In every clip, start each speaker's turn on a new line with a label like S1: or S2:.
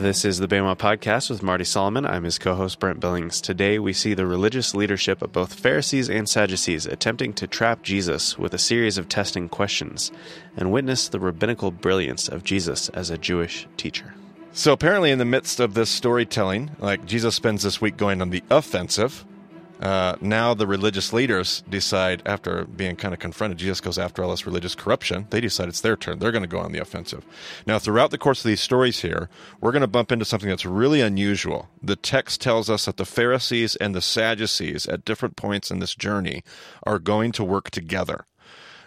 S1: This is the Bema Podcast with Marty Solomon. I'm his co host, Brent Billings. Today, we see the religious leadership of both Pharisees and Sadducees attempting to trap Jesus with a series of testing questions and witness the rabbinical brilliance of Jesus as a Jewish teacher.
S2: So, apparently, in the midst of this storytelling, like Jesus spends this week going on the offensive, uh, now the religious leaders decide, after being kind of confronted, Jesus goes after all this religious corruption. They decide it's their turn. They're going to go on the offensive. Now, throughout the course of these stories here, we're going to bump into something that's really unusual. The text tells us that the Pharisees and the Sadducees, at different points in this journey, are going to work together,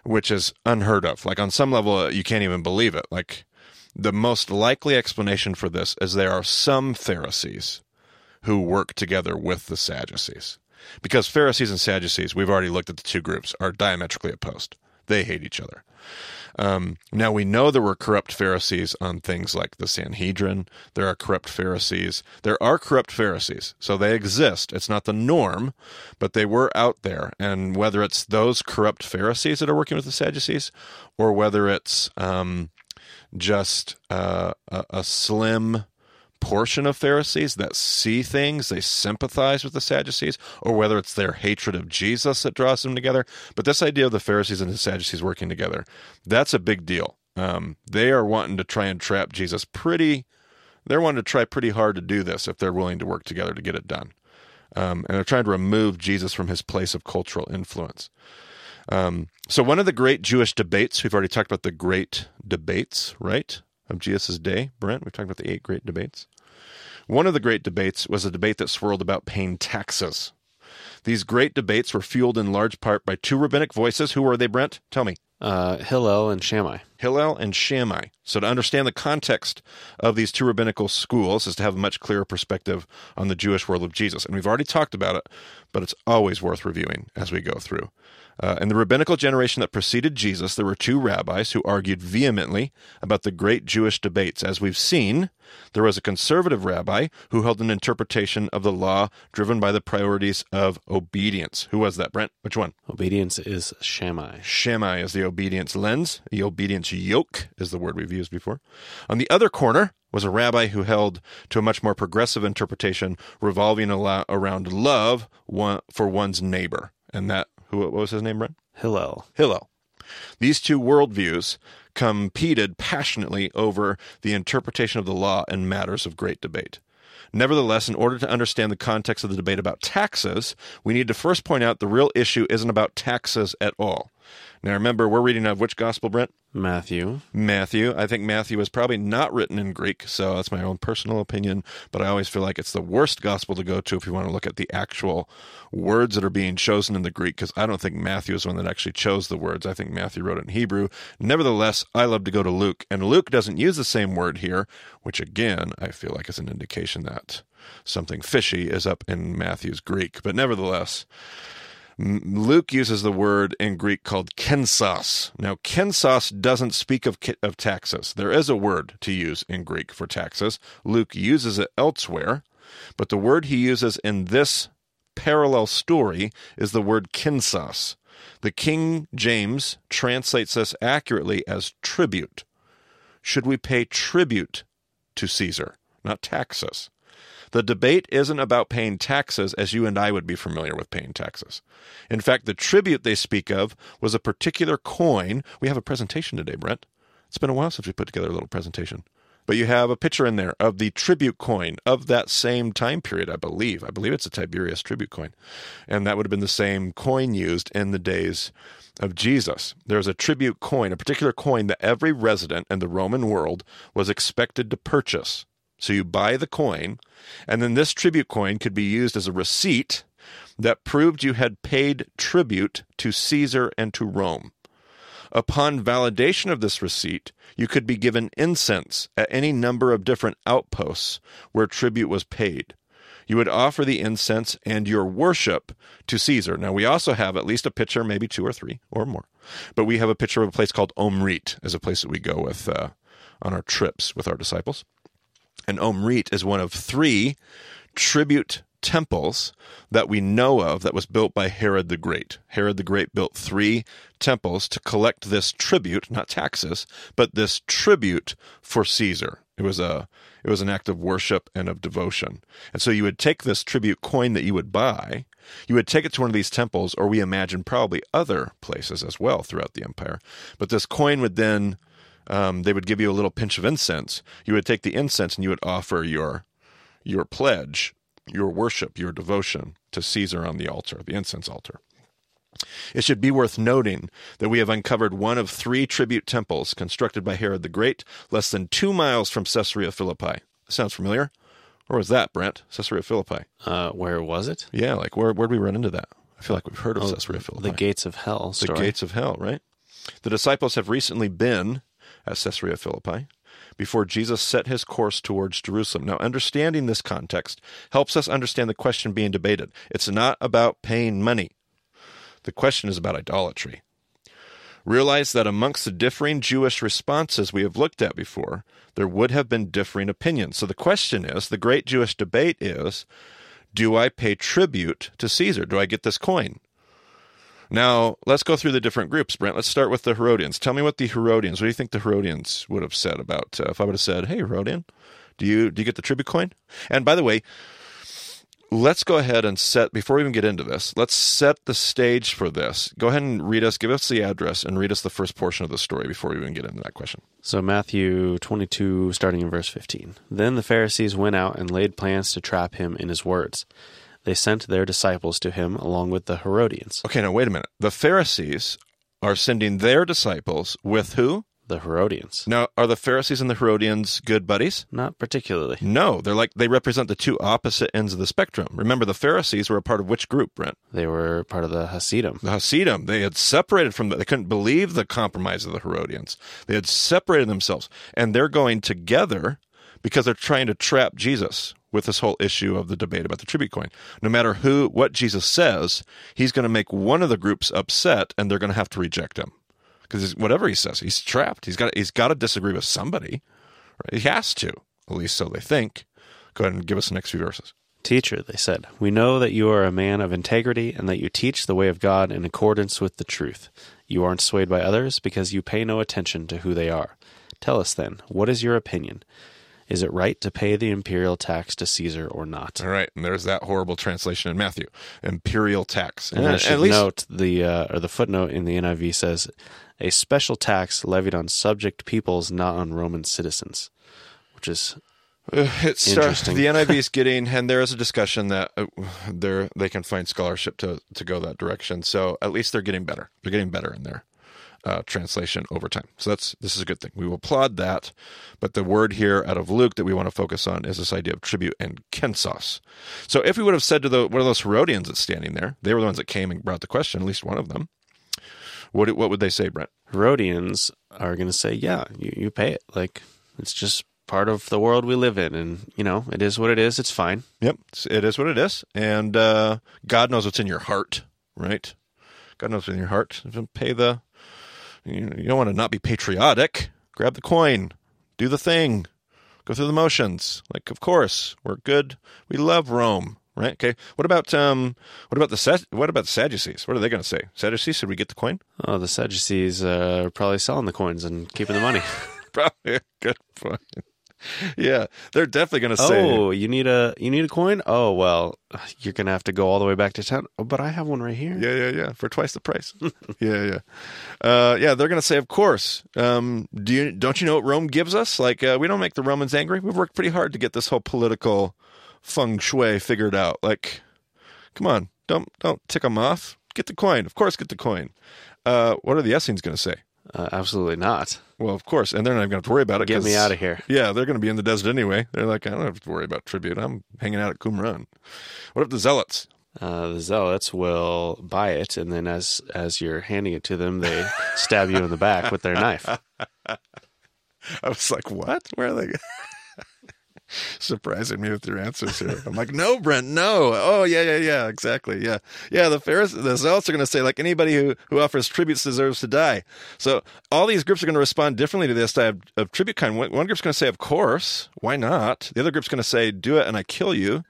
S2: which is unheard of. Like, on some level, uh, you can't even believe it. Like, the most likely explanation for this is there are some Pharisees who work together with the Sadducees. Because Pharisees and Sadducees, we've already looked at the two groups, are diametrically opposed. They hate each other. Um, now we know there were corrupt Pharisees on things like the Sanhedrin. There are corrupt Pharisees. There are corrupt Pharisees, so they exist. It's not the norm, but they were out there. And whether it's those corrupt Pharisees that are working with the Sadducees, or whether it's um, just uh, a, a slim portion of Pharisees that see things, they sympathize with the Sadducees, or whether it's their hatred of Jesus that draws them together. But this idea of the Pharisees and the Sadducees working together, that's a big deal. Um, they are wanting to try and trap Jesus pretty, they're wanting to try pretty hard to do this if they're willing to work together to get it done. Um, and they're trying to remove Jesus from his place of cultural influence. Um, so, one of the great Jewish debates, we've already talked about the great debates, right, of Jesus' day, Brent. We've talked about the eight great debates. One of the great debates was a debate that swirled about paying taxes. These great debates were fueled in large part by two rabbinic voices. Who were they, Brent? Tell me.
S1: Uh, Hillel and Shammai.
S2: Hillel and Shammai. So, to understand the context of these two rabbinical schools is to have a much clearer perspective on the Jewish world of Jesus. And we've already talked about it, but it's always worth reviewing as we go through. Uh, in the rabbinical generation that preceded Jesus, there were two rabbis who argued vehemently about the great Jewish debates. As we've seen, there was a conservative rabbi who held an interpretation of the law driven by the priorities of obedience. Who was that, Brent? Which one?
S1: Obedience is Shammai.
S2: Shammai is the obedience lens. The obedience yoke is the word we've used before. On the other corner was a rabbi who held to a much more progressive interpretation revolving around love for one's neighbor. And that who what was his name, Brent?
S1: Hillel.
S2: Hillel. These two worldviews competed passionately over the interpretation of the law and matters of great debate. Nevertheless, in order to understand the context of the debate about taxes, we need to first point out the real issue isn't about taxes at all. Now, remember, we're reading out of which gospel, Brent?
S1: Matthew.
S2: Matthew. I think Matthew was probably not written in Greek, so that's my own personal opinion. But I always feel like it's the worst gospel to go to if you want to look at the actual words that are being chosen in the Greek, because I don't think Matthew is one that actually chose the words. I think Matthew wrote it in Hebrew. Nevertheless, I love to go to Luke, and Luke doesn't use the same word here, which again, I feel like is an indication that something fishy is up in Matthew's Greek. But nevertheless, Luke uses the word in Greek called kensos. Now, kensos doesn't speak of, of taxes. There is a word to use in Greek for taxes. Luke uses it elsewhere, but the word he uses in this parallel story is the word kensos. The King James translates this accurately as tribute. Should we pay tribute to Caesar, not taxes? The debate isn't about paying taxes as you and I would be familiar with paying taxes. In fact, the tribute they speak of was a particular coin. We have a presentation today, Brent. It's been a while since we put together a little presentation. But you have a picture in there of the tribute coin of that same time period, I believe. I believe it's a Tiberius tribute coin. And that would have been the same coin used in the days of Jesus. There's a tribute coin, a particular coin that every resident in the Roman world was expected to purchase so you buy the coin, and then this tribute coin could be used as a receipt that proved you had paid tribute to Caesar and to Rome. Upon validation of this receipt, you could be given incense at any number of different outposts where tribute was paid. You would offer the incense and your worship to Caesar. Now, we also have at least a picture, maybe two or three or more, but we have a picture of a place called Omrit as a place that we go with uh, on our trips with our disciples. And Omrit is one of three tribute temples that we know of that was built by Herod the Great. Herod the Great built three temples to collect this tribute, not taxes, but this tribute for Caesar. It was a it was an act of worship and of devotion. And so you would take this tribute coin that you would buy, you would take it to one of these temples, or we imagine probably other places as well throughout the empire. But this coin would then um, they would give you a little pinch of incense. You would take the incense and you would offer your your pledge, your worship, your devotion to Caesar on the altar, the incense altar. It should be worth noting that we have uncovered one of three tribute temples constructed by Herod the Great, less than two miles from Caesarea Philippi. Sounds familiar? Where was that, Brent? Caesarea Philippi.
S1: Uh, where was it?
S2: Yeah, like where where'd we run into that? I feel like we've heard of
S1: Oh,
S2: Caesarea Philippi.
S1: The gates of hell.
S2: The gates of hell, right? The disciples have recently been at Caesarea Philippi before Jesus set his course towards Jerusalem. Now, understanding this context helps us understand the question being debated. It's not about paying money, the question is about idolatry. Realize that amongst the differing Jewish responses we have looked at before, there would have been differing opinions. So the question is the great Jewish debate is do I pay tribute to Caesar? Do I get this coin? Now, let's go through the different groups, Brent. Let's start with the Herodians. Tell me what the Herodians, what do you think the Herodians would have said about uh, if I would have said, "Hey, Herodian, do you do you get the tribute coin?" And by the way, let's go ahead and set before we even get into this. Let's set the stage for this. Go ahead and read us, give us the address, and read us the first portion of the story before we even get into that question.
S1: So Matthew 22, starting in verse 15. Then the Pharisees went out and laid plans to trap him in his words. They sent their disciples to him along with the Herodians.
S2: Okay, now wait a minute. The Pharisees are sending their disciples with who?
S1: The Herodians.
S2: Now, are the Pharisees and the Herodians good buddies?
S1: Not particularly.
S2: No, they're like they represent the two opposite ends of the spectrum. Remember, the Pharisees were a part of which group, Brent?
S1: They were part of the Hasidim.
S2: The Hasidim. They had separated from. The, they couldn't believe the compromise of the Herodians. They had separated themselves, and they're going together because they're trying to trap Jesus with this whole issue of the debate about the tribute coin. No matter who, what Jesus says, he's going to make one of the groups upset, and they're going to have to reject him because whatever he says, he's trapped. He's got he's got to disagree with somebody. Right? He has to, at least so they think. Go ahead and give us the next few verses.
S1: Teacher, they said, we know that you are a man of integrity and that you teach the way of God in accordance with the truth. You aren't swayed by others because you pay no attention to who they are. Tell us then, what is your opinion? Is it right to pay the imperial tax to Caesar or not?
S2: All right, and there's that horrible translation in Matthew, imperial tax.
S1: And I
S2: at
S1: should
S2: least
S1: note the uh, or the footnote in the NIV says a special tax levied on subject peoples, not on Roman citizens, which is
S2: Uh, it's
S1: Interesting.
S2: the NIV is getting, and there is a discussion that uh, they they can find scholarship to to go that direction. So at least they're getting better. They're getting better in their uh, translation over time. So that's this is a good thing. We will applaud that. But the word here out of Luke that we want to focus on is this idea of tribute and kensos. So if we would have said to the one of those Herodians that's standing there, they were the ones that came and brought the question. At least one of them. What what would they say, Brent?
S1: Herodians are going to say, yeah, you, you pay it. Like it's just part of the world we live in, and you know it is what it is. It's fine.
S2: Yep, it's- what it is, and uh, God knows what's in your heart, right? God knows what's in your heart. Pay the. You, don't want to not be patriotic. Grab the coin, do the thing, go through the motions. Like, of course, we're good. We love Rome, right? Okay. What about um? What about the Sad- what about the Sadducees? What are they going to say? Sadducees, should we get the coin?
S1: Oh, the Sadducees uh, are probably selling the coins and keeping the money.
S2: Probably a good point. yeah, they're definitely going to say.
S1: oh, you need a you need a coin? Oh well, you're gonna have to go all the way back to town. Oh, but I have one right here.
S2: Yeah, yeah, yeah. For twice the price. yeah, yeah, uh, yeah. They're going to say, of course. Um, do you don't you know what Rome gives us? Like, uh, we don't make the Romans angry. We've worked pretty hard to get this whole political feng shui figured out. Like, come on, don't don't tick them off. Get the coin, of course. Get the coin. Uh, what are the Essenes going to say?
S1: Uh, absolutely not.
S2: Well, of course, and they're not even going to worry about it.
S1: Get me out of here.
S2: Yeah, they're going to be in the desert anyway. They're like, I don't have to worry about tribute. I'm hanging out at Qumran. What if the zealots?
S1: Uh, the zealots will buy it, and then as as you're handing it to them, they stab you in the back with their knife.
S2: I was like, what? Where are they? Surprising me with your answers here. I'm like, no, Brent, no. Oh, yeah, yeah, yeah, exactly. Yeah. Yeah, the Pharisees, the Zealots are going to say, like, anybody who, who offers tributes deserves to die. So all these groups are going to respond differently to this type of, of tribute kind. One, one group's going to say, of course, why not? The other group's going to say, do it and I kill you.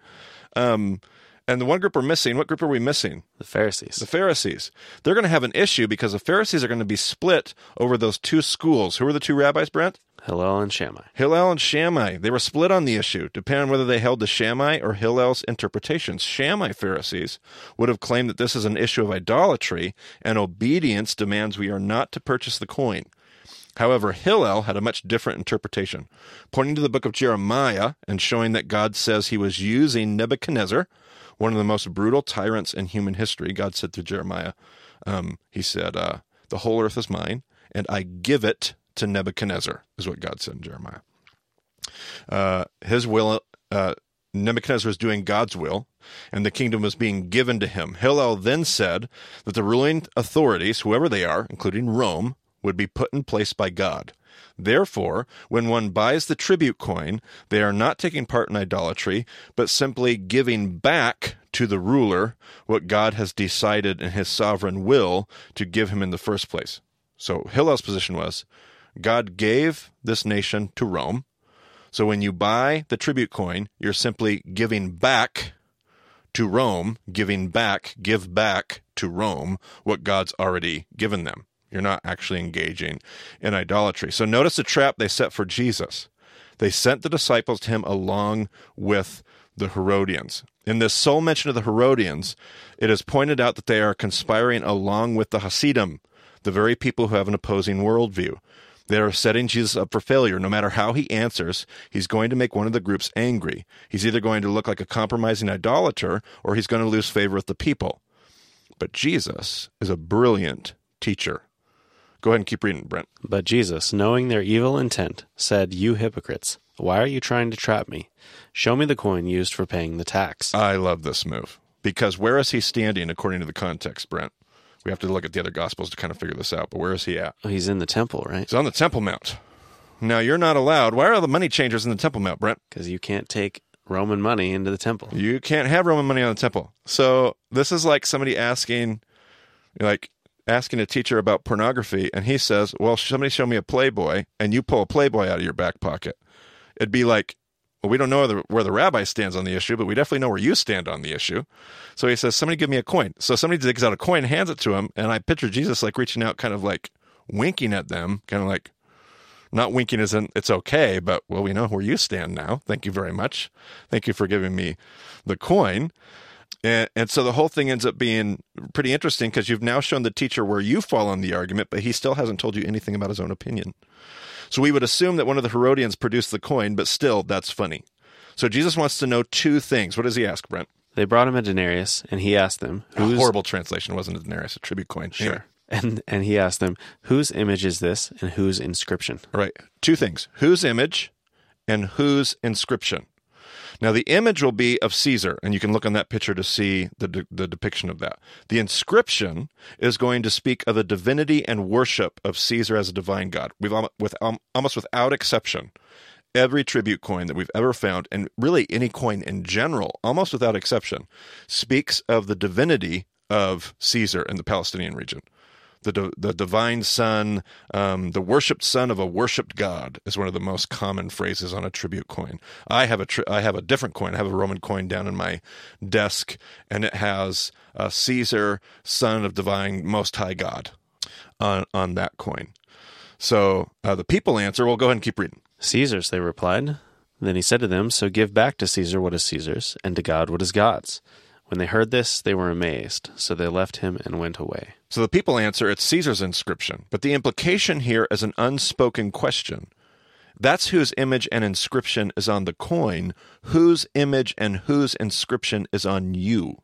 S2: Um, and the one group we're missing, what group are we missing?
S1: The Pharisees.
S2: The Pharisees. They're going to have an issue because the Pharisees are going to be split over those two schools. Who are the two rabbis, Brent?
S1: Hillel and Shammai.
S2: Hillel and Shammai, they were split on the issue, depending on whether they held to Shammai or Hillel's interpretations. Shammai Pharisees would have claimed that this is an issue of idolatry and obedience demands we are not to purchase the coin. However, Hillel had a much different interpretation, pointing to the book of Jeremiah and showing that God says he was using Nebuchadnezzar, one of the most brutal tyrants in human history. God said to Jeremiah, um, He said, uh, The whole earth is mine, and I give it to Nebuchadnezzar, is what God said in Jeremiah. Uh, his will, uh, Nebuchadnezzar was doing God's will, and the kingdom was being given to him. Hillel then said that the ruling authorities, whoever they are, including Rome, would be put in place by God. Therefore, when one buys the tribute coin, they are not taking part in idolatry, but simply giving back to the ruler what God has decided in his sovereign will to give him in the first place. So Hillel's position was God gave this nation to Rome. So when you buy the tribute coin, you're simply giving back to Rome, giving back, give back to Rome what God's already given them. You're not actually engaging in idolatry. So notice the trap they set for Jesus. They sent the disciples to him along with the Herodians. In this sole mention of the Herodians, it is pointed out that they are conspiring along with the Hasidim, the very people who have an opposing worldview. They are setting Jesus up for failure. No matter how he answers, he's going to make one of the groups angry. He's either going to look like a compromising idolater or he's going to lose favor with the people. But Jesus is a brilliant teacher. Go ahead and keep reading, Brent.
S1: But Jesus, knowing their evil intent, said, You hypocrites, why are you trying to trap me? Show me the coin used for paying the tax.
S2: I love this move because where is he standing according to the context, Brent? We have to look at the other gospels to kind of figure this out, but where is he at?
S1: Oh, he's in the temple, right?
S2: He's on the Temple Mount. Now, you're not allowed. Why are all the money changers in the Temple Mount, Brent?
S1: Because you can't take Roman money into the temple.
S2: You can't have Roman money on the temple. So this is like somebody asking, like, asking a teacher about pornography, and he says, Well, somebody show me a Playboy, and you pull a Playboy out of your back pocket. It'd be like, Well, we don't know where the, rabbi stands on the issue, but we definitely know where you stand on the issue. So he says, Somebody give me a coin. So somebody digs out a coin, hands it to him, and I picture Jesus like reaching out, kind of like winking at them, kind of like, not winking isn't it's okay, but well, we know where you stand now. Thank you very much. Thank you for giving me the coin. And, and so the whole thing ends up being pretty interesting because you've now shown the teacher where you fall on the argument, but he still hasn't told you anything about his own opinion. So we would assume that one of the Herodians produced the coin, but still, that's funny. So Jesus wants to know two things. What does he ask, Brent?
S1: They brought him a denarius, and he asked them,
S2: A
S1: "Whose
S2: horrible translation wasn't a denarius, a tribute coin. Anyway.
S1: Sure. And and he asked them, "Whose image is this, and whose inscription?"
S2: All right. Two things whose image and whose inscription. Now, the image will be of Caesar, and you can look on that picture to see the, de- the depiction of that. The inscription is going to speak of the divinity and worship of Caesar as a divine god. We've with um, almost without exception, every tribute coin that we've ever found, and really any coin in general, almost without exception, speaks of the divinity of Caesar in the Palestinian region the the divine son, um, the worshipped son of a worshipped god is one of the most common phrases on a tribute coin. I have a tri- I have a different coin. I have a Roman coin down in my desk, and it has uh, Caesar, son of divine most high God, on on that coin. So uh, the people answer. Well, go ahead and keep reading.
S1: Caesar's, they replied. Then he said to them, So give back to Caesar what is Caesar's, and to God what is God's. When they heard this, they were amazed. So they left him and went away.
S2: So the people answer, it's Caesar's inscription. But the implication here is an unspoken question. That's whose image and inscription is on the coin, whose image and whose inscription is on you.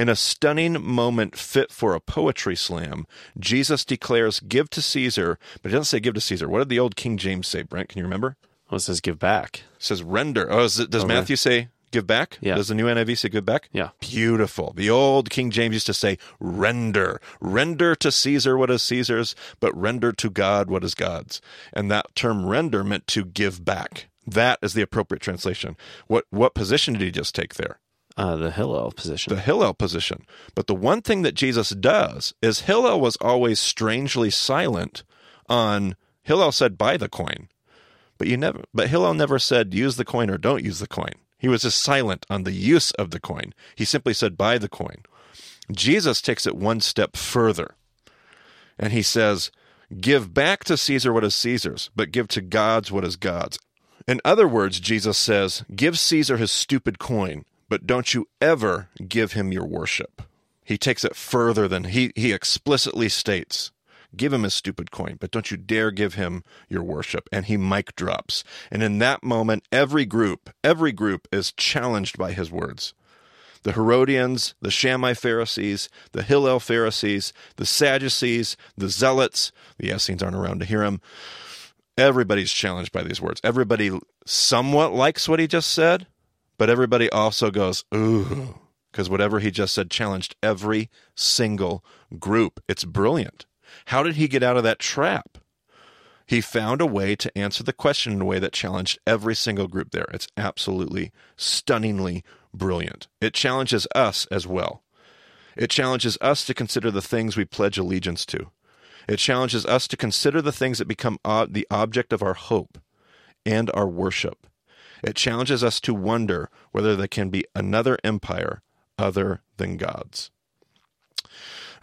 S2: In a stunning moment fit for a poetry slam, Jesus declares, Give to Caesar, but he doesn't say give to Caesar. What did the old King James say, Brent? Can you remember?
S1: Well, it says give back.
S2: It says render. Oh, is it, does
S1: Oh,
S2: Matthew say give back?
S1: Yeah.
S2: Does the new NIV say give back?
S1: Yeah.
S2: Beautiful. The old King James used to say, render. Render to Caesar what is Caesar's, but render to God what is God's. And that term render meant to give back. That is the appropriate translation. What what position did he just take there?
S1: Uh, the Hillel position.
S2: The Hillel position. But the one thing that Jesus does is Hillel was always strangely silent on Hillel said buy the coin. But you never but Hillel never said use the coin or don't use the coin. He was just silent on the use of the coin. He simply said buy the coin. Jesus takes it one step further. And he says, Give back to Caesar what is Caesar's, but give to God's what is God's. In other words, Jesus says, Give Caesar his stupid coin, but don't you ever give him your worship. He takes it further than he, he explicitly states give him his stupid coin, but don't you dare give him your worship. And he mic drops. And in that moment, every group, every group is challenged by his words. The Herodians, the Shammai Pharisees, the Hillel Pharisees, the Sadducees, the Zealots, the Essenes aren't around to hear him. Everybody's challenged by these words. Everybody somewhat likes what he just said, but everybody also goes, ooh, because whatever he just said challenged every single group. It's brilliant. How did he get out of that trap? He found a way to answer the question in a way that challenged every single group there. It's absolutely stunningly brilliant. It challenges us as well. It challenges us to consider the things we pledge allegiance to. It challenges us to consider the things that become the object of our hope and our worship. It challenges us to wonder whether there can be another empire other than God's.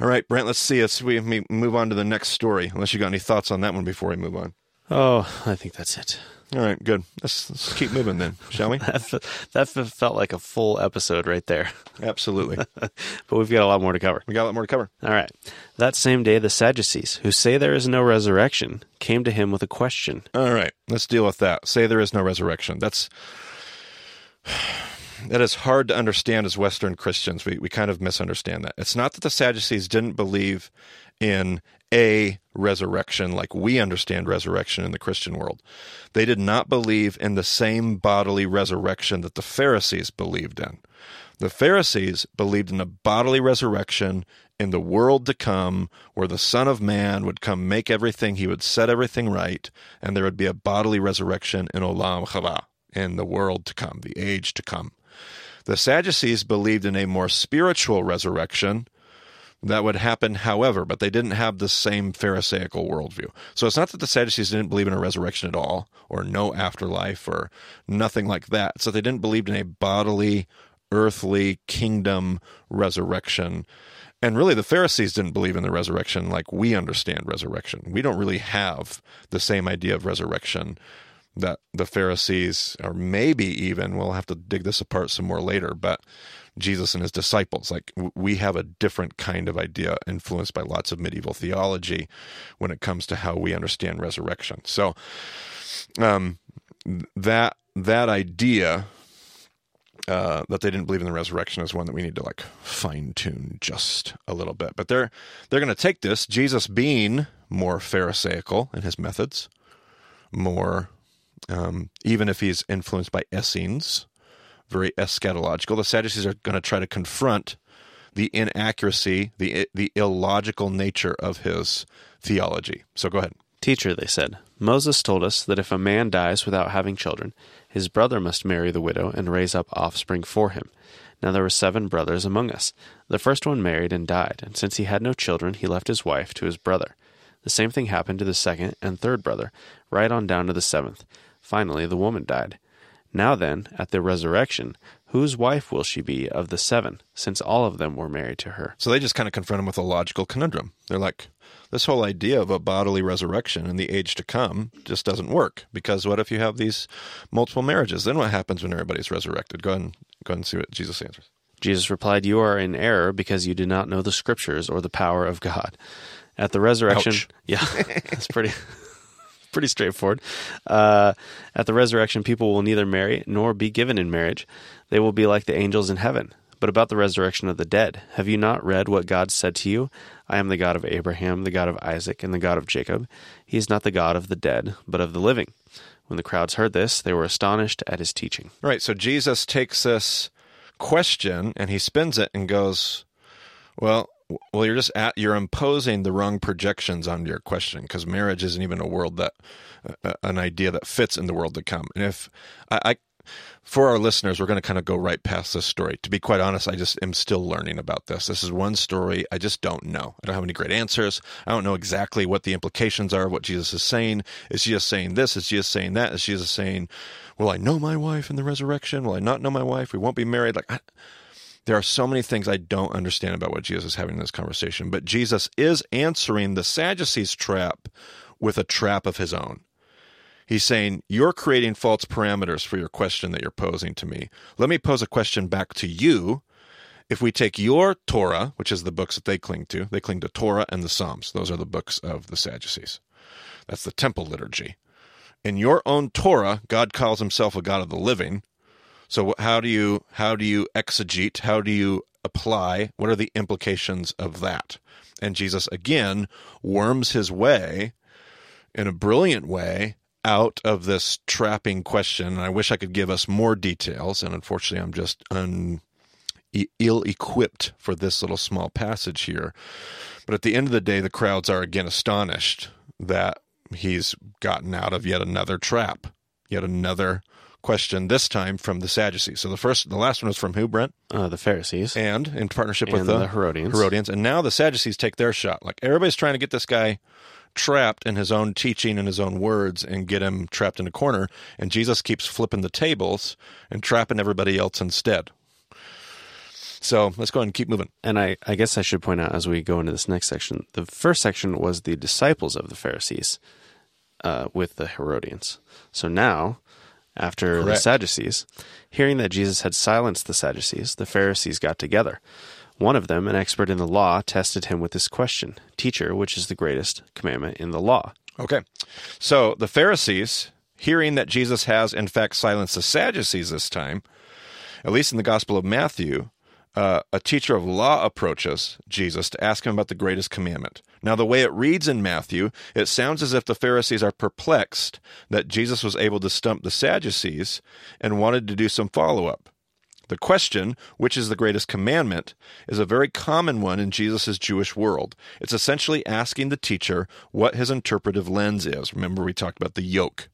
S2: All right, Brent, let's see. Let's we move on to the next story, unless you got any thoughts on that one before we move on.
S1: Oh, I think that's it.
S2: All right, good. Let's, let's keep moving then, shall we?
S1: that, that felt like a full episode right there.
S2: Absolutely.
S1: but we've got a lot more to cover.
S2: We got a lot more to cover.
S1: All right. That same day, the Sadducees, who say there is no resurrection, came to him with a question.
S2: All right, let's deal with that. Say there is no resurrection. That's that is hard to understand as Western Christians. We we kind of misunderstand that. It's not that the Sadducees didn't believe in a resurrection like we understand resurrection in the Christian world. They did not believe in the same bodily resurrection that the Pharisees believed in. The Pharisees believed in a bodily resurrection in the world to come, where the Son of Man would come make everything, he would set everything right, and there would be a bodily resurrection in Olam Haba, in the world to come, the age to come. The Sadducees believed in a more spiritual resurrection that would happen, however, but they didn't have the same Pharisaical worldview. So it's not that the Sadducees didn't believe in a resurrection at all, or no afterlife, or nothing like that. So they didn't believe in a bodily, earthly kingdom resurrection. And really, the Pharisees didn't believe in the resurrection like we understand resurrection. We don't really have the same idea of resurrection that the Pharisees, or maybe even, we'll have to dig this apart some more later, but Jesus and his disciples. Like we have a different kind of idea influenced by lots of medieval theology when it comes to how we understand resurrection. So um, that that idea uh, that they didn't believe in the resurrection is one that we need to like fine tune just a little bit. But they're they're going to take this Jesus being more Pharisaical in his methods, more um, even if he's influenced by Essenes, very eschatological. The Sadducees are going to try to confront the inaccuracy, the the illogical nature of his theology. So go ahead.
S1: Teacher, they said, Moses told us that if a man dies without having children, his brother must marry the widow and raise up offspring for him. Now there were seven brothers among us. The first one married and died, and since he had no children, he left his wife to his brother. The same thing happened to the second and third brother, right on down to the seventh. Finally, the woman died. Now then, at the resurrection, whose wife will she be of the seven, since all of them were married to her?
S2: So they just kind of confront him with a logical conundrum. They're like, this whole idea of a bodily resurrection in the age to come just doesn't work because what if you have these multiple marriages? Then what happens when everybody's resurrected? Go ahead and, go ahead and see what Jesus answers.
S1: Jesus replied, You are in error because you do not know the scriptures or the power of God. At the resurrection,
S2: Ouch.
S1: yeah, that's pretty pretty straightforward. Uh, at the resurrection, people will neither marry nor be given in marriage. They will be like the angels in heaven. But about the resurrection of the dead, have you not read what God said to you? I am the God of Abraham, the God of Isaac, and the God of Jacob. He is not the God of the dead, but of the living. When the crowds heard this, they were astonished at his teaching.
S2: Right. So Jesus takes this question and he spins it and goes, Well, well, you're just at you're imposing the wrong projections on your question because marriage isn't even a world that uh, an idea that fits in the world to come. And if I, I for our listeners, we're going to kind of go right past this story. To be quite honest, I just am still learning about this. This is one story I just don't know. I don't have any great answers. I don't know exactly what the implications are of what Jesus is saying. Is Jesus saying this? Is Jesus saying that? Is Jesus saying, "Will I know my wife in the resurrection? Will I not know my wife? We won't be married." Like. I, There are so many things I don't understand about what Jesus is having in this conversation, but Jesus is answering the Sadducees' trap with a trap of his own. He's saying, You're creating false parameters for your question that you're posing to me. Let me pose a question back to you. If we take your Torah, which is the books that they cling to, they cling to Torah and the Psalms. Those are the books of the Sadducees. That's the temple liturgy. In your own Torah, God calls himself a God of the living. So how do you how do you exegete? How do you apply? What are the implications of that? And Jesus again worms his way in a brilliant way out of this trapping question. And I wish I could give us more details, and unfortunately, I'm just un, ill equipped for this little small passage here. But at the end of the day, the crowds are again astonished that he's gotten out of yet another trap, yet another question, this time from the Sadducees. So the first, the last one was from who, Brent?
S1: Uh, the Pharisees.
S2: And in partnership
S1: and
S2: with the,
S1: the Herodians.
S2: Herodians. And now the Sadducees take their shot. Like everybody's trying to get this guy trapped in his own teaching and his own words and get him trapped in a corner. And Jesus keeps flipping the tables and trapping everybody else instead. So let's go ahead and keep moving.
S1: And I, I guess I should point out as we go into this next section, the first section was the disciples of the Pharisees uh, with the Herodians. So now, after the Sadducees, hearing that Jesus had silenced the Sadducees, the Pharisees got together. One of them, an expert in the law, tested him with this question Teacher, which is the greatest commandment in the law?
S2: Okay. So the Pharisees, hearing that Jesus has in fact silenced the Sadducees this time, at least in the Gospel of Matthew, uh, a teacher of law approaches Jesus to ask him about the greatest commandment. Now, the way it reads in Matthew, it sounds as if the Pharisees are perplexed that Jesus was able to stump the Sadducees and wanted to do some follow up. The question, which is the greatest commandment, is a very common one in Jesus' Jewish world. It's essentially asking the teacher what his interpretive lens is. Remember, we talked about the yoke.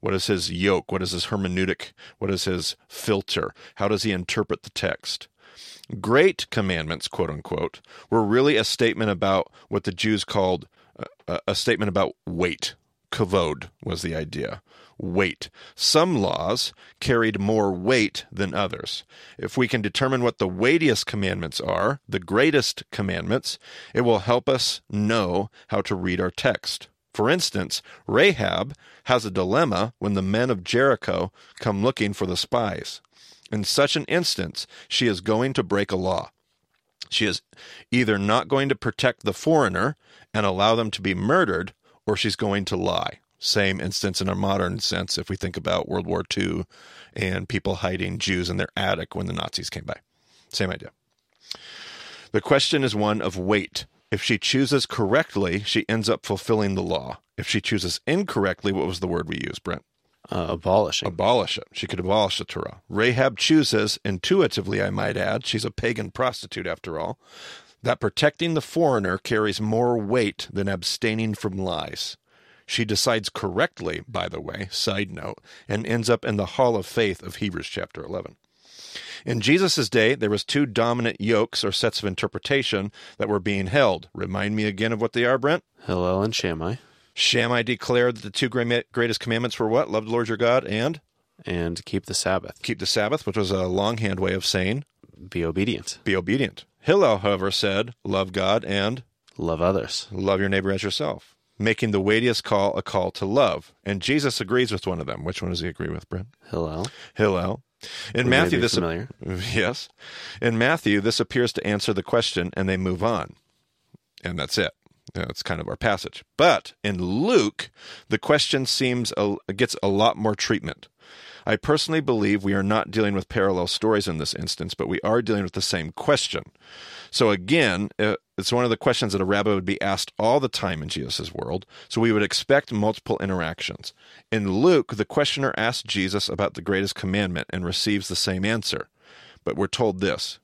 S2: What is his yoke? What is his hermeneutic? What is his filter? How does he interpret the text? Great commandments, quote unquote, were really a statement about what the Jews called a, a statement about weight. Kavod was the idea. Weight. Some laws carried more weight than others. If we can determine what the weightiest commandments are, the greatest commandments, it will help us know how to read our text. For instance, Rahab has a dilemma when the men of Jericho come looking for the spies. In such an instance, she is going to break a law. She is either not going to protect the foreigner and allow them to be murdered, or she's going to lie. Same instance in our modern sense if we think about World War II and people hiding Jews in their attic when the Nazis came by. Same idea. The question is one of weight. If she chooses correctly, she ends up fulfilling the law. If she chooses incorrectly, what was the word we used, Brent?
S1: Uh, abolishing.
S2: Abolish it. She could abolish the Torah. Rahab chooses, intuitively, I might add, she's a pagan prostitute after all, that protecting the foreigner carries more weight than abstaining from lies. She decides correctly, by the way, side note, and ends up in the hall of faith of Hebrews chapter 11. In Jesus' day, there was two dominant yokes or sets of interpretation that were being held. Remind me again of what they are, Brent?
S1: Hillel and Shammai,
S2: Shammai declared that the two greatest commandments were what? Love the Lord your God and
S1: and keep the Sabbath.
S2: keep the Sabbath, which was a longhand way of saying
S1: Be obedient.
S2: be obedient. Hillel, however, said love God and
S1: Love others.
S2: love your neighbor as yourself, making the weightiest call a call to love. And Jesus agrees with one of them. Which one does he agree with, Brent?
S1: Hillel.
S2: Hillel. In
S1: We
S2: Matthew, this
S1: familiar.
S2: yes, in Matthew, this appears to answer the question, and they move on, and that's it. That's kind of our passage. But in Luke, the question seems a, gets a lot more treatment. I personally believe we are not dealing with parallel stories in this instance, but we are dealing with the same question. So again, uh, it's one of the questions that a rabbi would be asked all the time in Jesus' world. So we would expect multiple interactions. In Luke, the questioner asks Jesus about the greatest commandment and receives the same answer. But we're told this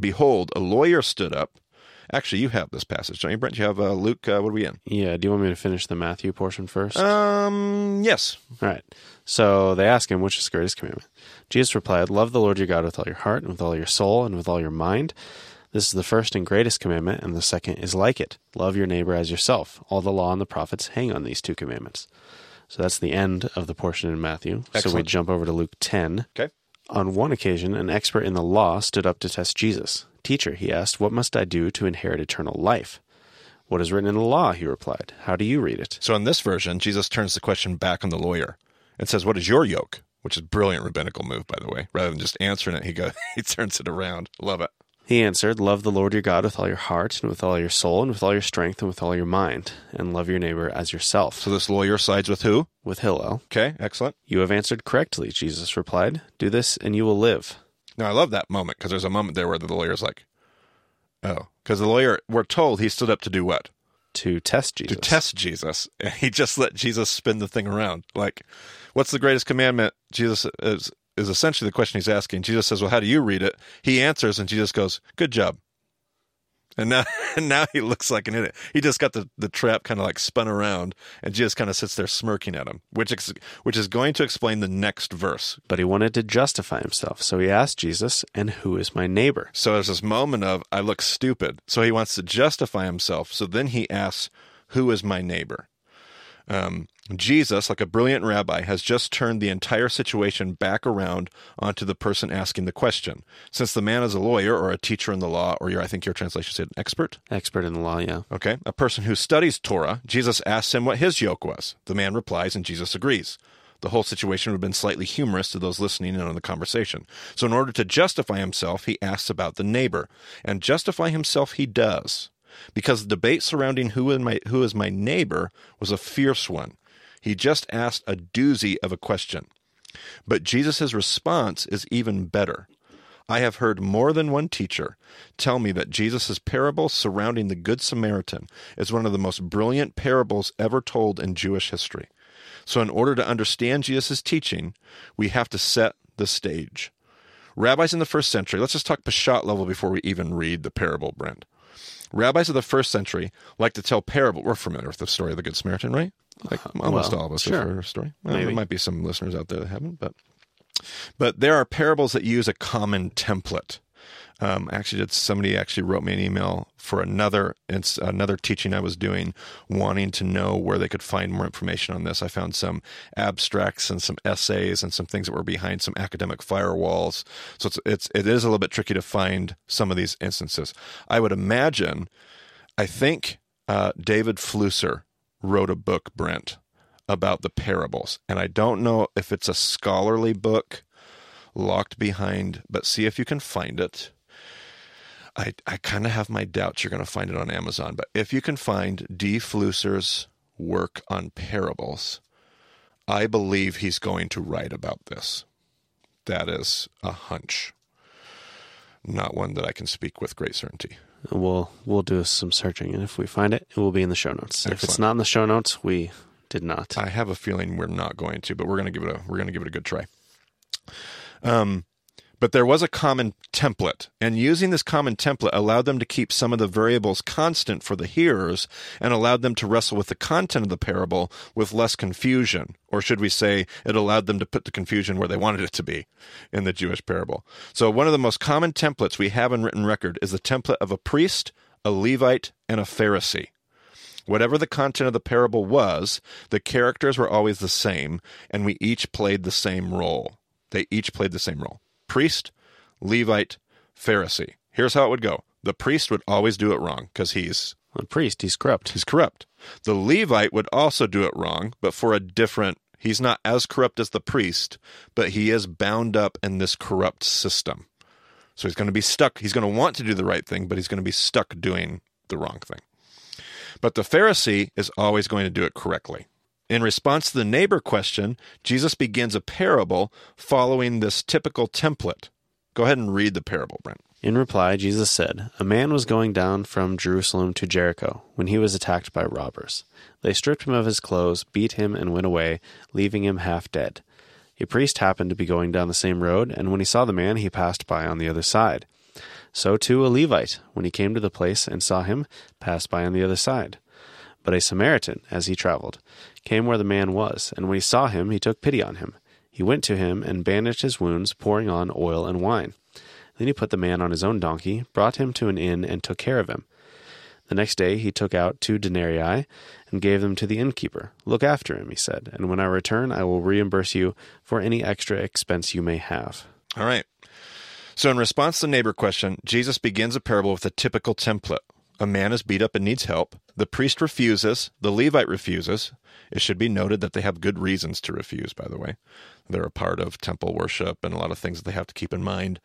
S2: Behold, a lawyer stood up. Actually, you have this passage, don't you, Brent? You have uh, Luke. Uh, what are we in?
S1: Yeah. Do you want me to finish the Matthew portion first?
S2: Um, yes.
S1: All right. So they ask him, which is the greatest commandment? Jesus replied, Love the Lord your God with all your heart, and with all your soul, and with all your mind. This is the first and greatest commandment, and the second is like it. Love your neighbor as yourself. All the law and the prophets hang on these two commandments. So that's the end of the portion in Matthew. So we jump over to Luke 10,
S2: Okay.
S1: On one occasion, an expert in the law stood up to test Jesus. Teacher, he asked, what must I do to inherit eternal life? What is written in the law? He replied. How do you read it?
S2: So in this version, Jesus turns the question back on the lawyer and says, What is your yoke? Which is a brilliant rabbinical move, by the way. Rather than just answering it, he goes he turns it around. Love it.
S1: He answered, Love the Lord your God with all your heart, and with all your soul, and with all your strength, and with all your mind, and love your neighbor as yourself.
S2: So this lawyer sides with who?
S1: With Hillel.
S2: Okay, excellent.
S1: You have answered correctly, Jesus replied. Do this, and you will live.
S2: Now I love that moment because there's a moment there where the lawyer's like, "Oh," because the lawyer, we're told he stood up to do what?
S1: To test Jesus.
S2: To test Jesus, and he just let Jesus spin the thing around. Like, what's the greatest commandment? Jesus is is essentially the question he's asking. Jesus says, "Well, how do you read it?" He answers, and Jesus goes, "Good job." And now, and now he looks like an idiot. He just got the, the trap kind of like spun around, and Jesus kind of sits there smirking at him, which ex- which is going to explain the next verse.
S1: But he wanted to justify himself, so he asked Jesus, "And who is my neighbor?"
S2: So there's this moment of I look stupid. So he wants to justify himself. So then he asks, "Who is my neighbor?" Um, Jesus, like a brilliant rabbi, has just turned the entire situation back around onto the person asking the question. Since the man is a lawyer or a teacher in the law, or your, I think your translation said an expert.
S1: Expert in the law, yeah.
S2: Okay, a person who studies Torah, Jesus asks him what his yoke was. The man replies, and Jesus agrees. The whole situation would have been slightly humorous to those listening in on the conversation. So, in order to justify himself, he asks about the neighbor. And justify himself he does because the debate surrounding who is my who is my neighbor was a fierce one. He just asked a doozy of a question. But Jesus' response is even better. I have heard more than one teacher tell me that Jesus' parable surrounding the Good Samaritan is one of the most brilliant parables ever told in Jewish history. So, in order to understand Jesus' teaching, we have to set the stage. Rabbis in the first century, let's just talk Peshat level before we even read the parable, Brent. Rabbis of the first century like to tell parable. We're familiar with the story of the Good Samaritan, right? Like almost
S1: well,
S2: all of us
S1: sure.
S2: have heard the story. Well, there might be some listeners out there that haven't, but but there are parables that use a common template. Um, actually, did somebody actually wrote me an email for another it's another teaching I was doing, wanting to know where they could find more information on this. I found some abstracts and some essays and some things that were behind some academic firewalls. So it's it's it is a little bit tricky to find some of these instances. I would imagine, I think uh, David Flusser wrote a book, Brent, about the parables, and I don't know if it's a scholarly book locked behind, but see if you can find it. I, I kind of have my doubts you're going to find it on Amazon, but if you can find D. Flusser's work on parables, I believe he's going to write about this. That is a hunch, not one that I can speak with great certainty.
S1: We'll we'll do some searching, and if we find it, it will be in the show notes. If it's not in the show notes, we did not.
S2: I have a feeling we're not going to, but we're going to give it a we're going to give it a good try. Um, but there was a common template, and using this common template allowed them to keep some of the variables constant for the hearers and allowed them to wrestle with the content of the parable with less confusion. Or should we say, it allowed them to put the confusion where they wanted it to be in the Jewish parable. So, one of the most common templates we have in written record is the template of a priest, a Levite, and a Pharisee. Whatever the content of the parable was, the characters were always the same, and we each played the same role. They each played the same role priest, Levite, Pharisee. Here's how it would go the priest would always do it wrong because he's
S1: A priest, he's corrupt.
S2: he's corrupt. The Levite would also do it wrong, but for a different he's not as corrupt as the priest, but he is bound up in this corrupt system. So he's going to be stuck. He's going to want to do the right thing, but he's going to be stuck doing the wrong thing. But the Pharisee is always going to do it correctly. In response to the neighbor question, Jesus begins a parable following this typical template. Go ahead and read the parable, Brent.
S1: In reply, Jesus said, A man was going down from Jerusalem to Jericho when he was attacked by robbers. They stripped him of his clothes, beat him, and went away, leaving him half dead. A priest happened to be going down the same road, and when he saw the man, he passed by on the other side. So too a Levite, when he came to the place and saw him, passed by on the other side. But a Samaritan, as he traveled, came where the man was, and when he saw him, he took pity on him. He went to him and bandaged his wounds, pouring on oil and wine. Then he put the man on his own donkey, brought him to an inn, and took care of him. The next day he took out two denarii and gave them to the innkeeper. Look after him, he said, and when I return I will reimburse you for any extra expense you may have.
S2: All right. So, in response to the neighbor question, Jesus begins a parable with a typical template. A man is beat up and needs help. The priest refuses. The Levite refuses. It should be noted that they have good reasons to refuse, by the way. They're a part of temple worship and a lot of things that they have to keep in mind.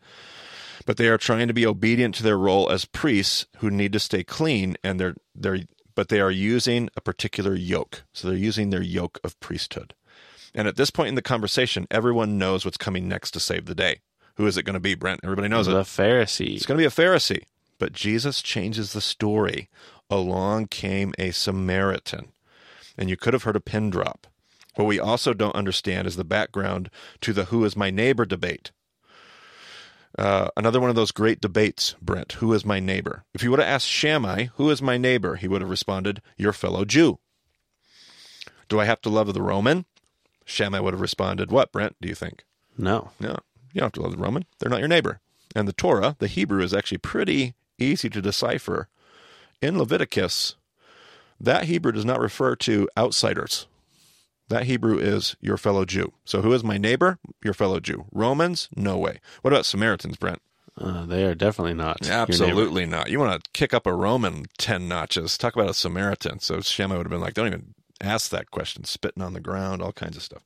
S2: But they are trying to be obedient to their role as priests who need to stay clean, and they're, they're, but they are using a particular yoke. So they're using their yoke of priesthood. And at this point in the conversation, everyone knows what's coming next to save the day. Who is it going to be, Brent? Everybody knows it. the.
S1: Pharisee.
S2: It's going to be a Pharisee. But Jesus changes the story. Along came a Samaritan. And you could have heard a pin drop. What we also don't understand is the background to the who is my neighbor debate. Uh, another one of those great debates, Brent. Who is my neighbor? If you would have asked Shammai, who is my neighbor? He would have responded, your fellow Jew. Do I have to love the Roman? Shammai would have responded, what, Brent, do you think?
S1: No.
S2: No, you don't have to love the Roman. They're not your neighbor. And the Torah, the Hebrew, is actually pretty easy to decipher. In Leviticus, that Hebrew does not refer to outsiders. That Hebrew is your fellow Jew. So who is my neighbor? Your fellow Jew. Romans? No way. What about Samaritans, Brent?
S1: Uh, they are definitely not.
S2: Absolutely not. You want to kick up a Roman 10 notches. Talk about a Samaritan. So Shammai would have been like, don't even ask that question, spitting on the ground, all kinds of stuff.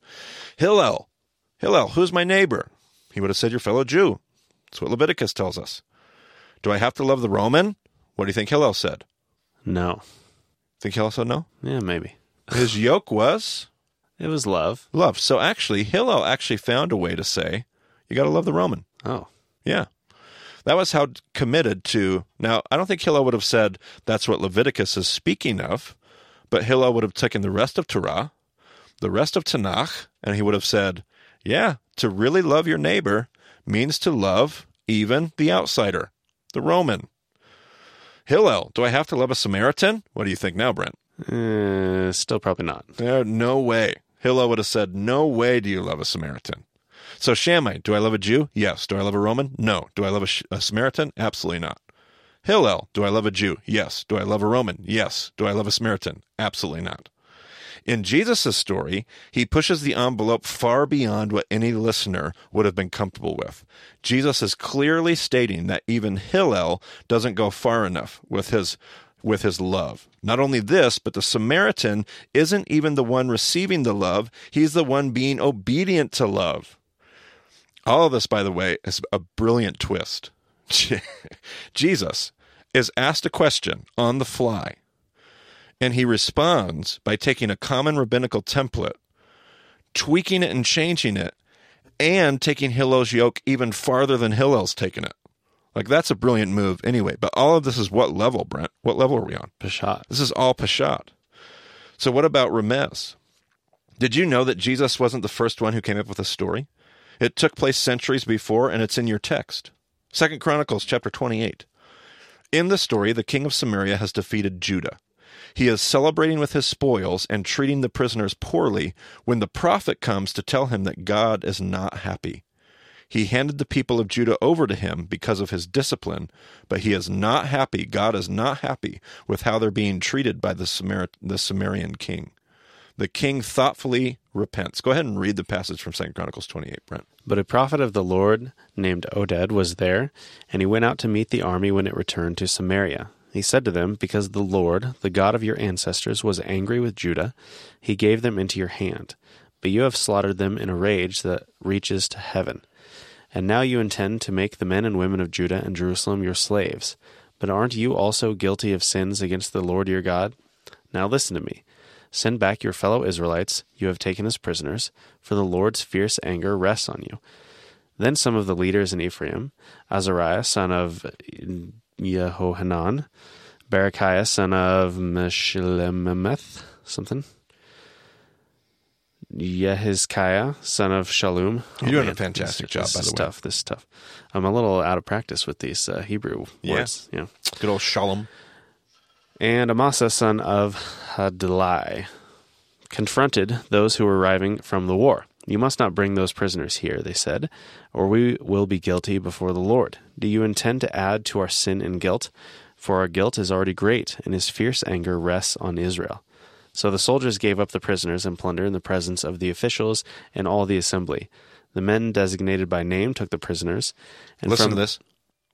S2: Hillel. Hillel, who's my neighbor? He would have said, your fellow Jew. That's what Leviticus tells us. Do I have to love the Roman? What do you think Hillel said?
S1: No.
S2: Think Hillel said no?
S1: Yeah, maybe.
S2: His yoke was
S1: It was love.
S2: love. So actually, Hillel actually found a way to say, you got to love the Roman.
S1: Oh.
S2: Yeah. That was how committed to. Now, I don't think Hillel would have said that's what Leviticus is speaking of, but Hillel would have taken the rest of Torah, the rest of Tanakh, and he would have said, yeah, to really love your neighbor means to love even the outsider, the Roman. Hillel, do I have to love a Samaritan? What do you think now, Brent?
S1: Uh, still probably not.
S2: There, no way. Hillel would have said, No way do you love a Samaritan. So Shammai, do I love a Jew? Yes. Do I love a Roman? No. Do I love a, a Samaritan? Absolutely not. Hillel, do I love a Jew? Yes. Do I love a Roman? Yes. Do I love a Samaritan? Absolutely not. In Jesus' story, he pushes the envelope far beyond what any listener would have been comfortable with. Jesus is clearly stating that even Hillel doesn't go far enough with his with his love. Not only this, but the Samaritan isn't even the one receiving the love, he's the one being obedient to love. All of this, by the way, is a brilliant twist. Jesus is asked a question on the fly, and he responds by taking a common rabbinical template, tweaking it and changing it, and taking Hillel's yoke even farther than Hillel's taken it. Like that's a brilliant move anyway. But all of this is what level, Brent? What level are we on?
S1: Peshat.
S2: This is all Peshat. So what about Remez? Did you know that Jesus wasn't the first one who came up with a story? It took place centuries before, and it's in your text. Second Chronicles chapter 28. In the story, the king of Samaria has defeated Judah. He is celebrating with his spoils and treating the prisoners poorly when the prophet comes to tell him that God is not happy. He handed the people of Judah over to him because of his discipline, but he is not happy. God is not happy with how they're being treated by the, Samar- the Sumerian king. The king thoughtfully repents. Go ahead and read the passage from 2 Chronicles 28, Brent.
S1: But a prophet of the Lord named Oded was there, and he went out to meet the army when it returned to Samaria. He said to them, Because the Lord, the God of your ancestors, was angry with Judah, he gave them into your hand. But you have slaughtered them in a rage that reaches to heaven. And now you intend to make the men and women of Judah and Jerusalem your slaves. But aren't you also guilty of sins against the Lord your God? Now listen to me. Send back your fellow Israelites you have taken as prisoners, for the Lord's fierce anger rests on you. Then some of the leaders in Ephraim, Azariah son of Jehohanan, Berechiah son of Meshilemeth, something, Yehizkiah son of Shalom.
S2: You're doing a fantastic
S1: this,
S2: job,
S1: this
S2: by
S1: is
S2: the way.
S1: tough. This is tough. I'm a little out of practice with these uh, Hebrew
S2: Yeah.
S1: words. You know.
S2: Good old Shalom.
S1: And Amasa, son of Hadlai, confronted those who were arriving from the war. You must not bring those prisoners here, they said, or we will be guilty before the Lord. Do you intend to add to our sin and guilt? For our guilt is already great, and his fierce anger rests on Israel. So the soldiers gave up the prisoners and plunder in the presence of the officials and all the assembly. The men designated by name took the prisoners. And
S2: Listen
S1: from,
S2: to this.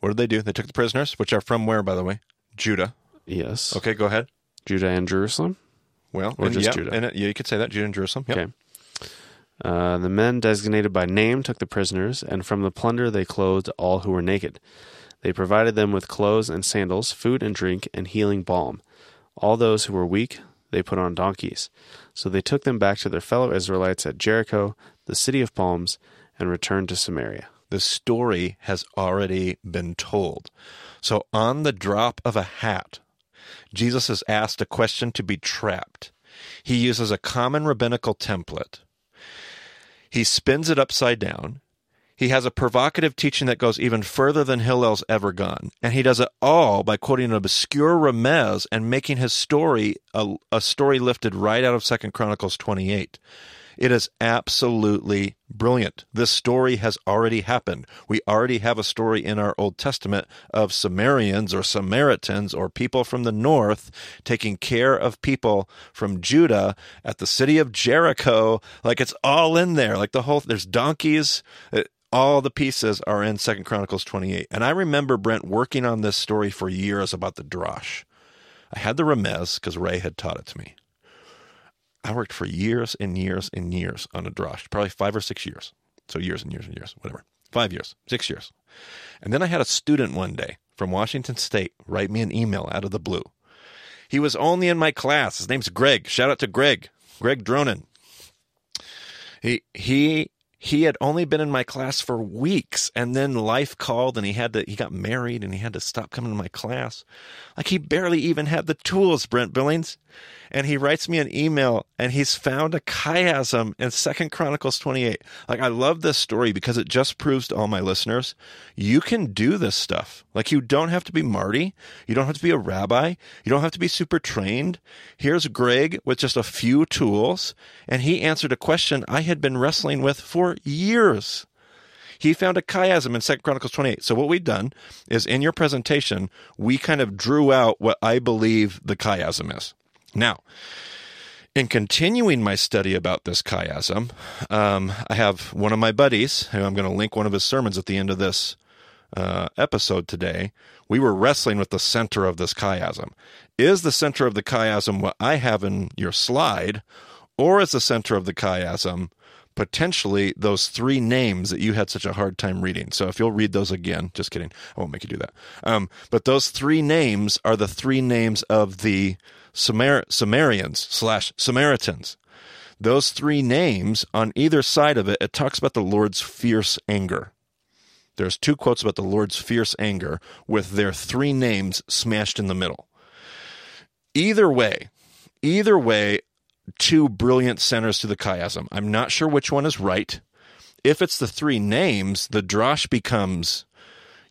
S2: What did they do? They took the prisoners, which are from where, by the way? Judah.
S1: Yes.
S2: Okay, go ahead.
S1: Judah and Jerusalem.
S2: Well,
S1: Or
S2: and
S1: just
S2: yeah,
S1: Judah?
S2: and it- yeah, you could say that Judah and Jerusalem. Yep.
S1: Okay. Uh, the men designated by name took the prisoners, and from the plunder they clothed all who were naked. They provided them with clothes and sandals, food and drink, and healing balm. All those who were weak they put on donkeys. So they took them back to their fellow Israelites at Jericho, the city of palms, and returned to Samaria.
S2: The story has already been told. So, on the drop of a hat, Jesus is asked a question to be trapped. He uses a common rabbinical template. He spins it upside down. He has a provocative teaching that goes even further than Hillel's ever gone. And he does it all by quoting an obscure Remez and making his story a, a story lifted right out of Second Chronicles 28. It is absolutely brilliant. This story has already happened. We already have a story in our Old Testament of Samaritans or Samaritans or people from the north taking care of people from Judah at the city of Jericho. Like it's all in there. Like the whole there's donkeys. It, all the pieces are in Second Chronicles 28. And I remember Brent working on this story for years about the drosh. I had the Remez because Ray had taught it to me. I worked for years and years and years on a drosh, probably five or six years. So years and years and years, whatever. Five years, six years. And then I had a student one day from Washington State write me an email out of the blue. He was only in my class. His name's Greg. Shout out to Greg. Greg Dronin. He he he had only been in my class for weeks and then life called and he had to he got married and he had to stop coming to my class. Like he barely even had the tools brent billings. And he writes me an email and he's found a chiasm in second chronicles 28 like i love this story because it just proves to all my listeners you can do this stuff. Like you don't have to be marty. You don't have to be a rabbi. You don't have to be super trained. Here's greg with just a few tools. And he answered a question i had been wrestling with for years he found a chiasm in Second Chronicles 28. So what we've done is in your presentation, we kind of drew out what I believe the chiasm is. Now, in continuing my study about this chiasm, um, I have one of my buddies, who I'm going to link one of his sermons at the end of this uh, episode today. We were wrestling with the center of this chiasm. Is the center of the chiasm what I have in your slide, or is the center of the chiasm potentially those three names that you had such a hard time reading. So if you'll read those again, just kidding, I won't make you do that. Um, but those three names are the three names of the Samar- Sumerians slash Samaritans. Those three names on either side of it, it talks about the Lord's fierce anger. There's two quotes about the Lord's fierce anger with their three names smashed in the middle. Either way, either way, two brilliant centers to the chiasm. I'm not sure which one is right. If it's the three names, the drosh becomes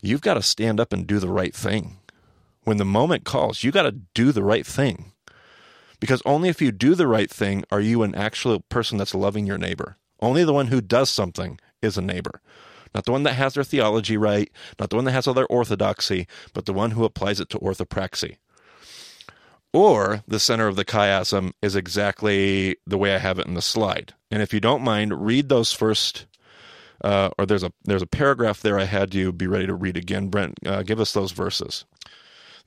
S2: you've got to stand up and do the right thing. When the moment calls, you got to do the right thing. Because only if you do the right thing are you an actual person that's loving your neighbor. Only the one who does something is a neighbor. Not the one that has their theology right, not the one that has all their orthodoxy, but the one who applies it to orthopraxy. Or the center of the chiasm is exactly the way I have it in the slide. And if you don't mind, read those first, uh, or there's a there's a paragraph there I had you be ready to read again. Brent, uh, give us those verses.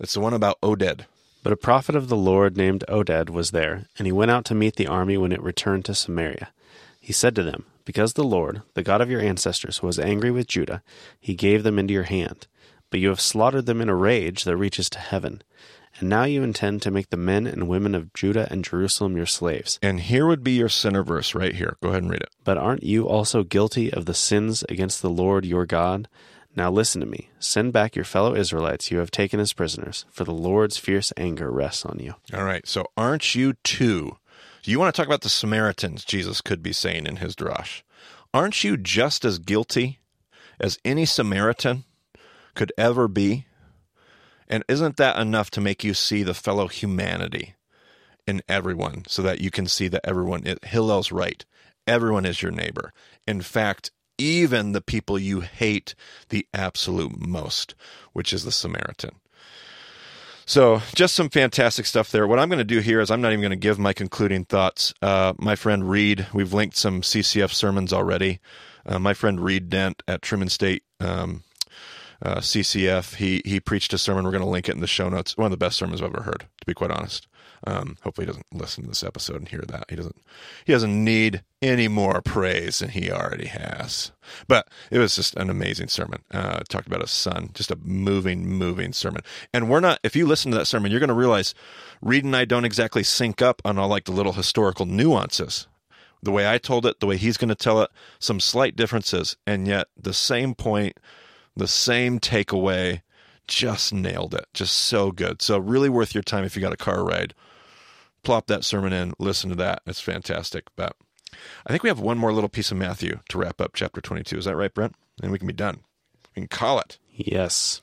S2: It's the one about Oded.
S1: But a prophet of the Lord named Oded was there, and he went out to meet the army when it returned to Samaria. He said to them, Because the Lord, the God of your ancestors, was angry with Judah, he gave them into your hand. But you have slaughtered them in a rage that reaches to heaven. And now you intend to make the men and women of Judah and Jerusalem your slaves.
S2: And here would be your center verse right here. Go ahead and read it.
S1: But aren't you also guilty of the sins against the Lord your God? Now listen to me. Send back your fellow Israelites you have taken as prisoners, for the Lord's fierce anger rests on you.
S2: All right. So aren't you too? You want to talk about the Samaritans, Jesus could be saying in his drosh. Aren't you just as guilty as any Samaritan could ever be? And isn't that enough to make you see the fellow humanity in everyone so that you can see that everyone, Hillel's right, everyone is your neighbor. In fact, even the people you hate the absolute most, which is the Samaritan. So, just some fantastic stuff there. What I'm going to do here is I'm not even going to give my concluding thoughts. Uh, my friend Reed, we've linked some CCF sermons already. Uh, my friend Reed Dent at Truman State um, uh, CCF, he he preached a sermon. We're going to link it in the show notes. One of the best sermons I've ever heard, to be quite honest. Um, hopefully, he doesn't listen to this episode and hear that. He doesn't. He doesn't need any more praise than he already has. But it was just an amazing sermon. Uh, talked about his son, just a moving, moving sermon. And we're not. If you listen to that sermon, you're going to realize Reed and I don't exactly sync up on all like the little historical nuances. The way I told it, the way he's going to tell it, some slight differences, and yet the same point, the same takeaway. Just nailed it. Just so good. So really worth your time if you got a car ride plop that sermon in, listen to that. It's fantastic. But I think we have one more little piece of Matthew to wrap up chapter 22. Is that right, Brent? And we can be done. We can call it.
S1: Yes.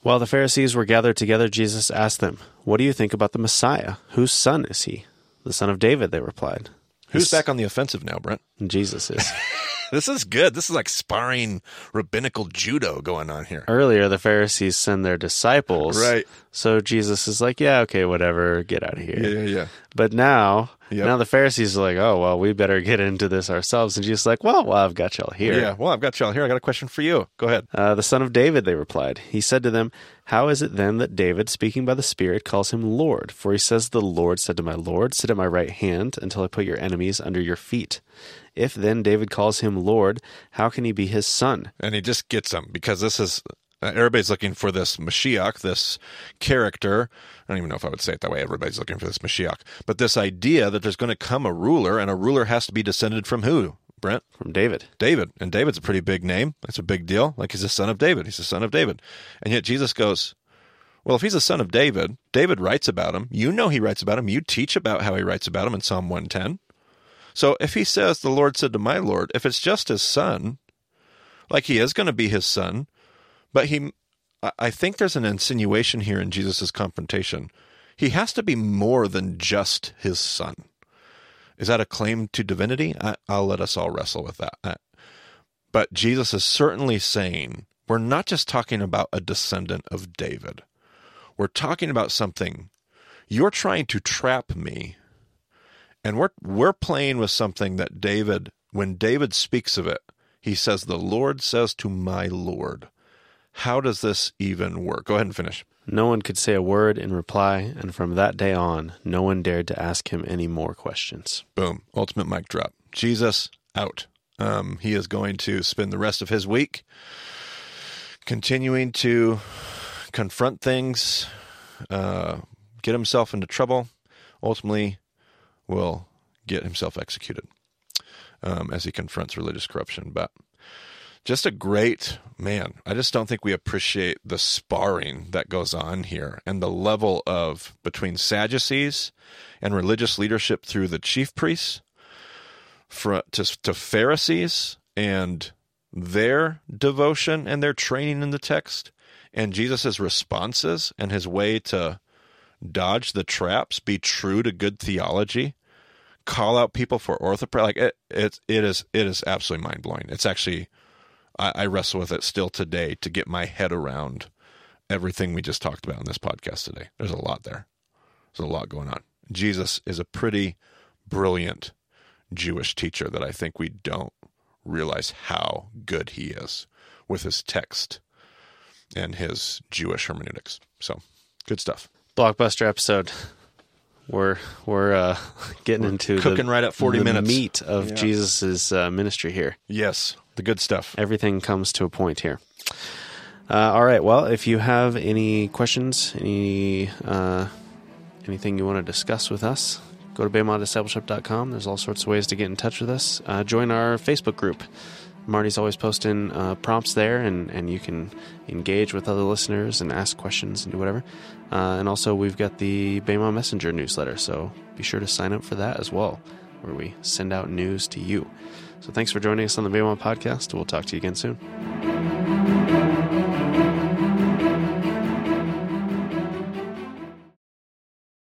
S1: While the Pharisees were gathered together, Jesus asked them, What do you think about the Messiah? Whose son is he? The son of David, they replied.
S2: Who's back on the offensive now, Brent?
S1: Jesus is.
S2: this is good. This is like sparring rabbinical judo going on here.
S1: Earlier, the Pharisees send their disciples.
S2: Right.
S1: So Jesus is like, yeah, okay, whatever, get out of here.
S2: Yeah, yeah, yeah.
S1: But now,
S2: Yep.
S1: now the Pharisees are like, oh, well, we better get into this ourselves. And Jesus is like, well, well, I've got y'all here.
S2: Yeah. Well, I've got y'all here. I got a question for you. Go ahead.
S1: Uh, the son of David, they replied. He said to them, How is it then that David, speaking by the Spirit, calls him Lord? For he says, The Lord said to my Lord, Sit at my right hand until I put your enemies under your feet. If then David calls him Lord, how can he be his son?
S2: and he just gets them because this is uh, everybody's looking for this Mashiach, this character. I don't even know if I would say it that way. Everybody's looking for this Mashiach, but this idea that there's going to come a ruler, and a ruler has to be descended from who? Brent,
S1: From David.
S2: David, and David's a pretty big name. That's a big deal. Like he's a son of David. He's a son of David, and yet Jesus goes. Well, if he's a son of David, David writes about him. You know he writes about him. You teach about how he writes about him in Psalm 110. So if he says, The Lord said to my Lord, if it's just his son, like he is going to be his son, but he, I- think there's an insinuation here in Jesus' confrontation. He has to be more than just his son. Is that a claim to divinity? I, I'll let us all wrestle with that. But Jesus is certainly saying we're not just talking about a descendant of David. We're talking about something. You're trying to trap me and we're we're playing with something that David, when David speaks of it, he says, "The Lord says to my Lord." How does this even work? Go ahead and finish.
S1: No one could say a word in reply, and from that day on, no one dared to ask him any more questions.
S2: Boom. Ultimate mic drop. Jesus out. Um, he is going to spend the rest of his week continuing to confront things, uh, get himself into trouble, ultimately will get himself executed um, as he confronts religious corruption. But just a great man. I just don't think we appreciate the sparring that goes on here and the level of between Sadducees and religious leadership through the chief priests for, to, to Pharisees and their devotion and their training in the text and Jesus' responses and his way to dodge the traps, be true to good theology, call out people for orthopraxy. Like it, it, it is, it is absolutely mind blowing. It's actually, I, I wrestle with it still today to get my head around everything we just talked about in this podcast today. There's a lot there. There's a lot going on. Jesus is a pretty brilliant Jewish teacher that I think we don't realize how good he is with his text and his Jewish hermeneutics. So good stuff.
S1: Blockbuster episode. We're we're uh, getting into
S2: cooking
S1: the,
S2: right at 40
S1: the
S2: minutes.
S1: meat of
S2: Yeah.
S1: Jesus's uh, ministry here.
S2: Yes, the good stuff.
S1: everything comes to a point here. Uh, all right. Well, if you have any questions, any uh, anything you want to discuss with us, go to BEMADiscipleship.com. There's all sorts of ways to get in touch with us. Uh, join our Facebook group. Marty's always posting uh, prompts there, and, and you can engage with other listeners and ask questions and do whatever. Uh, and also, we've got the BEMA Messenger newsletter, so be sure to sign up for that as well, where we send out news to you. So thanks for joining us on the BEMA podcast. We'll talk to you again soon.